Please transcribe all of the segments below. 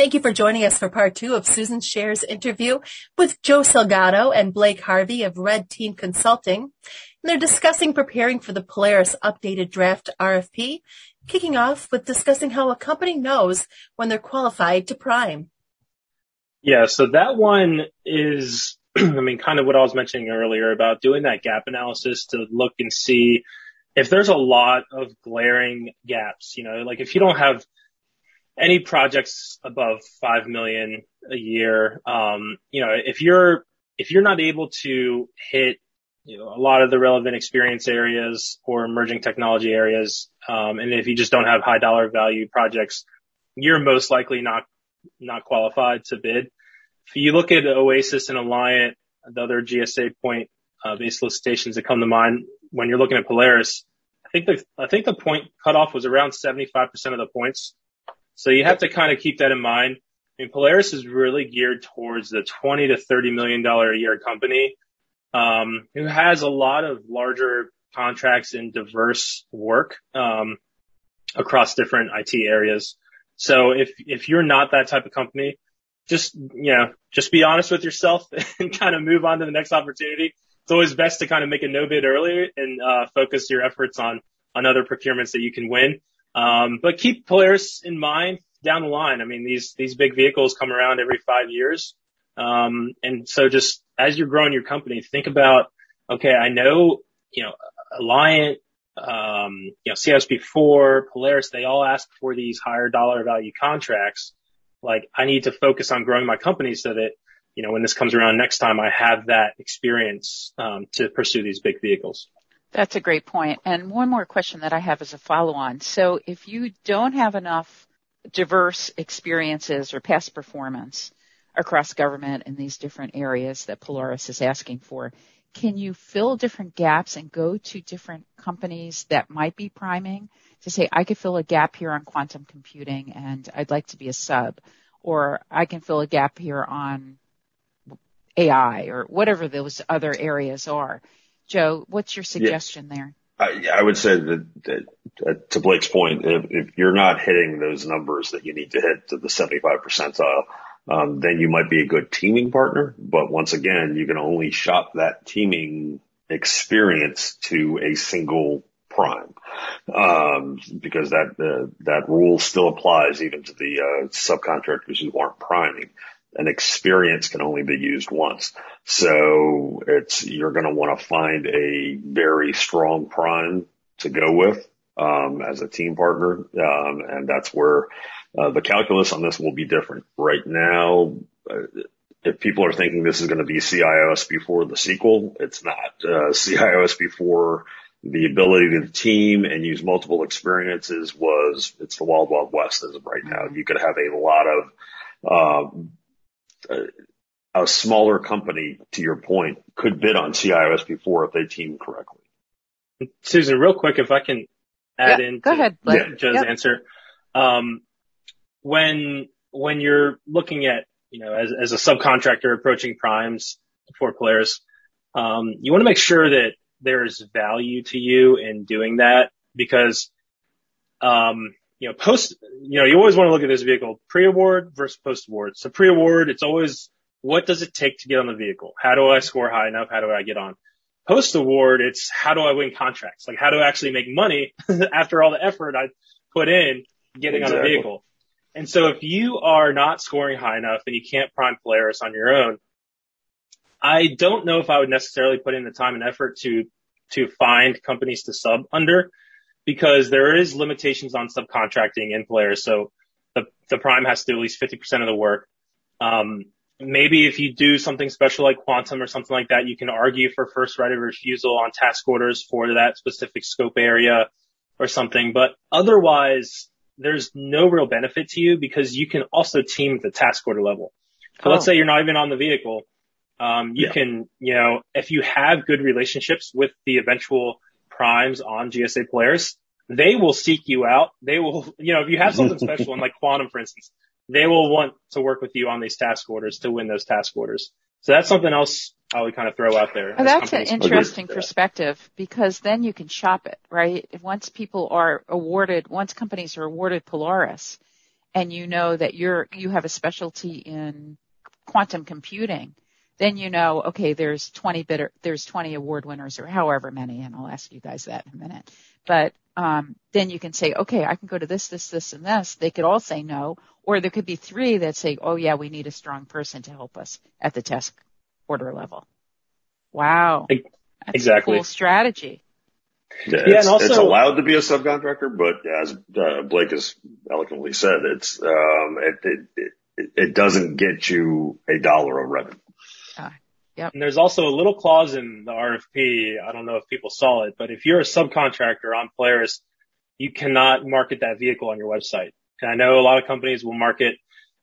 Thank you for joining us for part two of Susan Scher's interview with Joe Salgado and Blake Harvey of Red Team Consulting. And they're discussing preparing for the Polaris updated draft RFP, kicking off with discussing how a company knows when they're qualified to prime. Yeah, so that one is, I mean, kind of what I was mentioning earlier about doing that gap analysis to look and see if there's a lot of glaring gaps, you know, like if you don't have any projects above five million a year, um, you know, if you're if you're not able to hit you know, a lot of the relevant experience areas or emerging technology areas, um, and if you just don't have high dollar value projects, you're most likely not not qualified to bid. If you look at Oasis and Alliant, the other GSA point uh, based solicitations that come to mind when you're looking at Polaris, I think the I think the point cutoff was around 75% of the points so you have to kind of keep that in mind. I mean, Polaris is really geared towards the 20 to 30 million dollar a year company, um, who has a lot of larger contracts and diverse work, um, across different IT areas. So if, if you're not that type of company, just, you know, just be honest with yourself and kind of move on to the next opportunity. It's always best to kind of make a no bid earlier and, uh, focus your efforts on, on other procurements that you can win. Um, but keep Polaris in mind down the line. I mean, these, these big vehicles come around every five years. Um, and so just as you're growing your company, think about, okay, I know, you know, Alliant, um, you know, CSP4, Polaris, they all ask for these higher dollar value contracts. Like I need to focus on growing my company so that, you know, when this comes around next time, I have that experience, um, to pursue these big vehicles. That's a great point. And one more question that I have as a follow on. So if you don't have enough diverse experiences or past performance across government in these different areas that Polaris is asking for, can you fill different gaps and go to different companies that might be priming to say, I could fill a gap here on quantum computing and I'd like to be a sub, or I can fill a gap here on AI or whatever those other areas are. Joe, what's your suggestion yeah. there? I, I, would say that, that uh, to Blake's point, if, if, you're not hitting those numbers that you need to hit to the 75 percentile, um, then you might be a good teaming partner. But once again, you can only shop that teaming experience to a single prime, um, because that uh, that rule still applies even to the uh, subcontractors who aren't priming an experience can only be used once. So it's, you're going to want to find a very strong prime to go with, um, as a team partner. Um, and that's where, uh, the calculus on this will be different. Right now, uh, if people are thinking this is going to be CIOSP4 the sequel, it's not. Uh, CIOSP4 the ability to team and use multiple experiences was, it's the wild, wild west as of right now. You could have a lot of, uh, a smaller company, to your point, could bid on CIOSP4 if they team correctly. Susan, real quick, if I can add yeah, in go ahead, Joe's yep. answer. Um, when, when you're looking at, you know, as, as a subcontractor approaching primes for Polaris, um, you want to make sure that there's value to you in doing that because, um, you know, post, you know, you always want to look at this vehicle pre-award versus post-award. So pre-award, it's always what does it take to get on the vehicle? How do I score high enough? How do I get on? Post-award, it's how do I win contracts? Like how do I actually make money after all the effort I put in getting exactly. on a vehicle? And so if you are not scoring high enough and you can't prime Polaris on your own, I don't know if I would necessarily put in the time and effort to, to find companies to sub under because there is limitations on subcontracting in Polaris. So the, the prime has to do at least 50% of the work. Um, maybe if you do something special like quantum or something like that, you can argue for first right of refusal on task orders for that specific scope area or something. But otherwise, there's no real benefit to you because you can also team at the task order level. So oh. let's say you're not even on the vehicle. Um, you yeah. can, you know, if you have good relationships with the eventual primes on GSA Polaris, they will seek you out. They will, you know, if you have something special in like quantum, for instance, they will want to work with you on these task orders to win those task orders. So that's something else I would kind of throw out there. Well, that's an interesting perspective because then you can shop it, right? Once people are awarded, once companies are awarded Polaris and you know that you're, you have a specialty in quantum computing, then you know, okay, there's 20 bidder, there's 20 award winners or however many, and I'll ask you guys that in a minute. But um, then you can say, okay, I can go to this, this, this, and this. They could all say no, or there could be three that say, oh yeah, we need a strong person to help us at the task order level. Wow. That's exactly. cool strategy. Yeah, yeah, and also it's allowed to be a subcontractor, but as uh, Blake has eloquently said, it's um, it, it, it, it doesn't get you a dollar of revenue. Uh, yep. And there's also a little clause in the RFP. I don't know if people saw it, but if you're a subcontractor on Polaris, you cannot market that vehicle on your website. And I know a lot of companies will market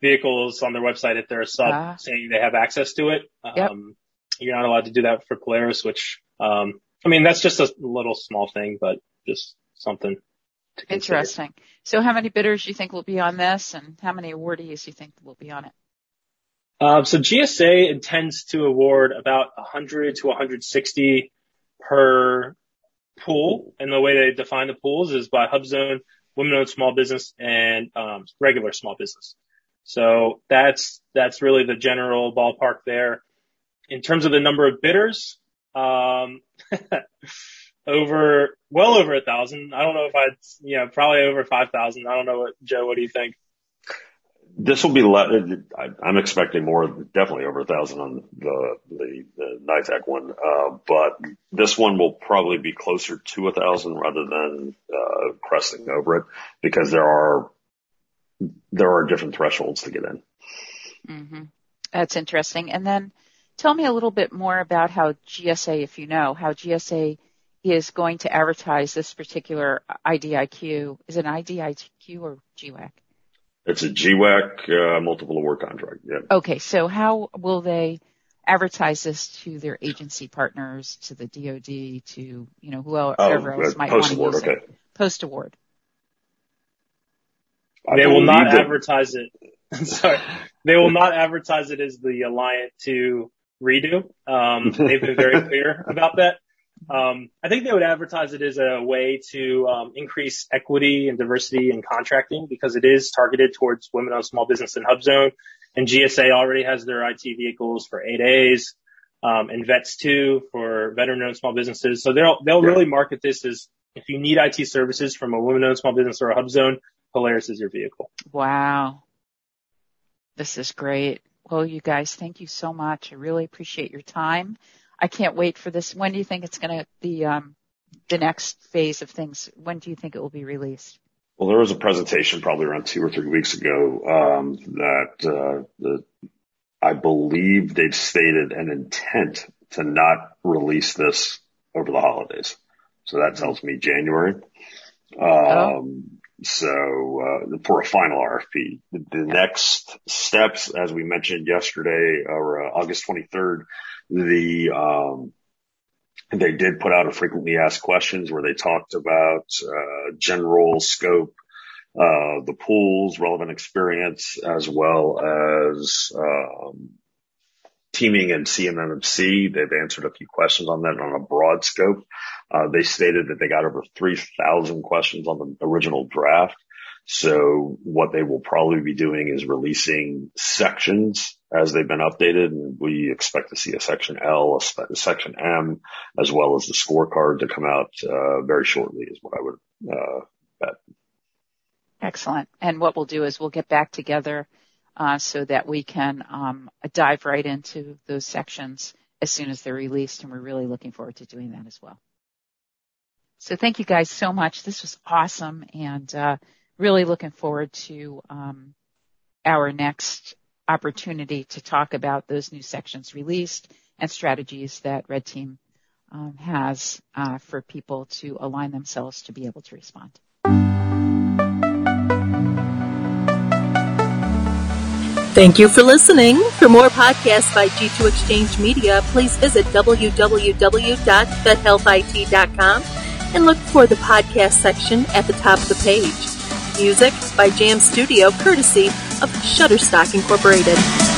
vehicles on their website if they're a sub uh, saying they have access to it. Yep. Um, you're not allowed to do that for Polaris, which, um, I mean, that's just a little small thing, but just something. Interesting. So how many bidders do you think will be on this and how many awardees do you think will be on it? Um, so GSA intends to award about 100 to 160 per pool. And the way they define the pools is by HubZone, women-owned small business, and um, regular small business. So that's that's really the general ballpark there. In terms of the number of bidders, um, over well over a thousand. I don't know if I'd you know probably over five thousand. I don't know what Joe. What do you think? This will be. Le- I'm expecting more, definitely over a thousand on the the, the NITAAC one, uh, but this one will probably be closer to a thousand rather than uh, cresting over it because there are there are different thresholds to get in. Mm-hmm. That's interesting. And then tell me a little bit more about how GSA, if you know, how GSA is going to advertise this particular IDIQ. Is it an IDIQ or GWAC? It's a GWAC uh, multiple award contract. Yeah. Okay, so how will they advertise this to their agency partners, to the DoD, to you know whoever oh, else might want to use okay. it? Post award. They will not advertise it. Sorry, they will not advertise it as the Alliant to redo. Um, they've been very clear about that. Um, I think they would advertise it as a way to um, increase equity and diversity in contracting because it is targeted towards women-owned small business and HubZone. And GSA already has their IT vehicles for 8As, um, and VETS 2 for veteran-owned small businesses. So they'll they'll yeah. really market this as if you need IT services from a women-owned small business or a HubZone, Polaris is your vehicle. Wow. This is great. Well, you guys, thank you so much. I really appreciate your time. I can't wait for this. When do you think it's going to be um, the next phase of things? When do you think it will be released? Well, there was a presentation probably around two or three weeks ago um, that uh, the, I believe they've stated an intent to not release this over the holidays. So that tells me January. Oh. Um, so uh, for a final RFP, the, the, next steps, as we mentioned yesterday, or uh, August 23rd, the um, they did put out a frequently asked questions where they talked about uh, general scope, uh, the pools, relevant experience, as well as um, teaming and CMMC. They've answered a few questions on that on a broad scope. Uh, they stated that they got over 3,000 questions on the original draft. So what they will probably be doing is releasing sections as they've been updated, and we expect to see a section L, a, section M, as well as the scorecard to come out uh, very shortly. Is what I would uh, bet. Excellent. And what we'll do is we'll get back together uh, so that we can um, dive right into those sections as soon as they're released, and we're really looking forward to doing that as well. So thank you guys so much. This was awesome, and uh, really looking forward to um, our next opportunity to talk about those new sections released and strategies that Red Team um, has uh, for people to align themselves to be able to respond. Thank you for listening. For more podcasts by G2 Exchange Media, please visit www.bethealthit.com and look for the podcast section at the top of the page. Music by Jam Studio, courtesy of Shutterstock Incorporated.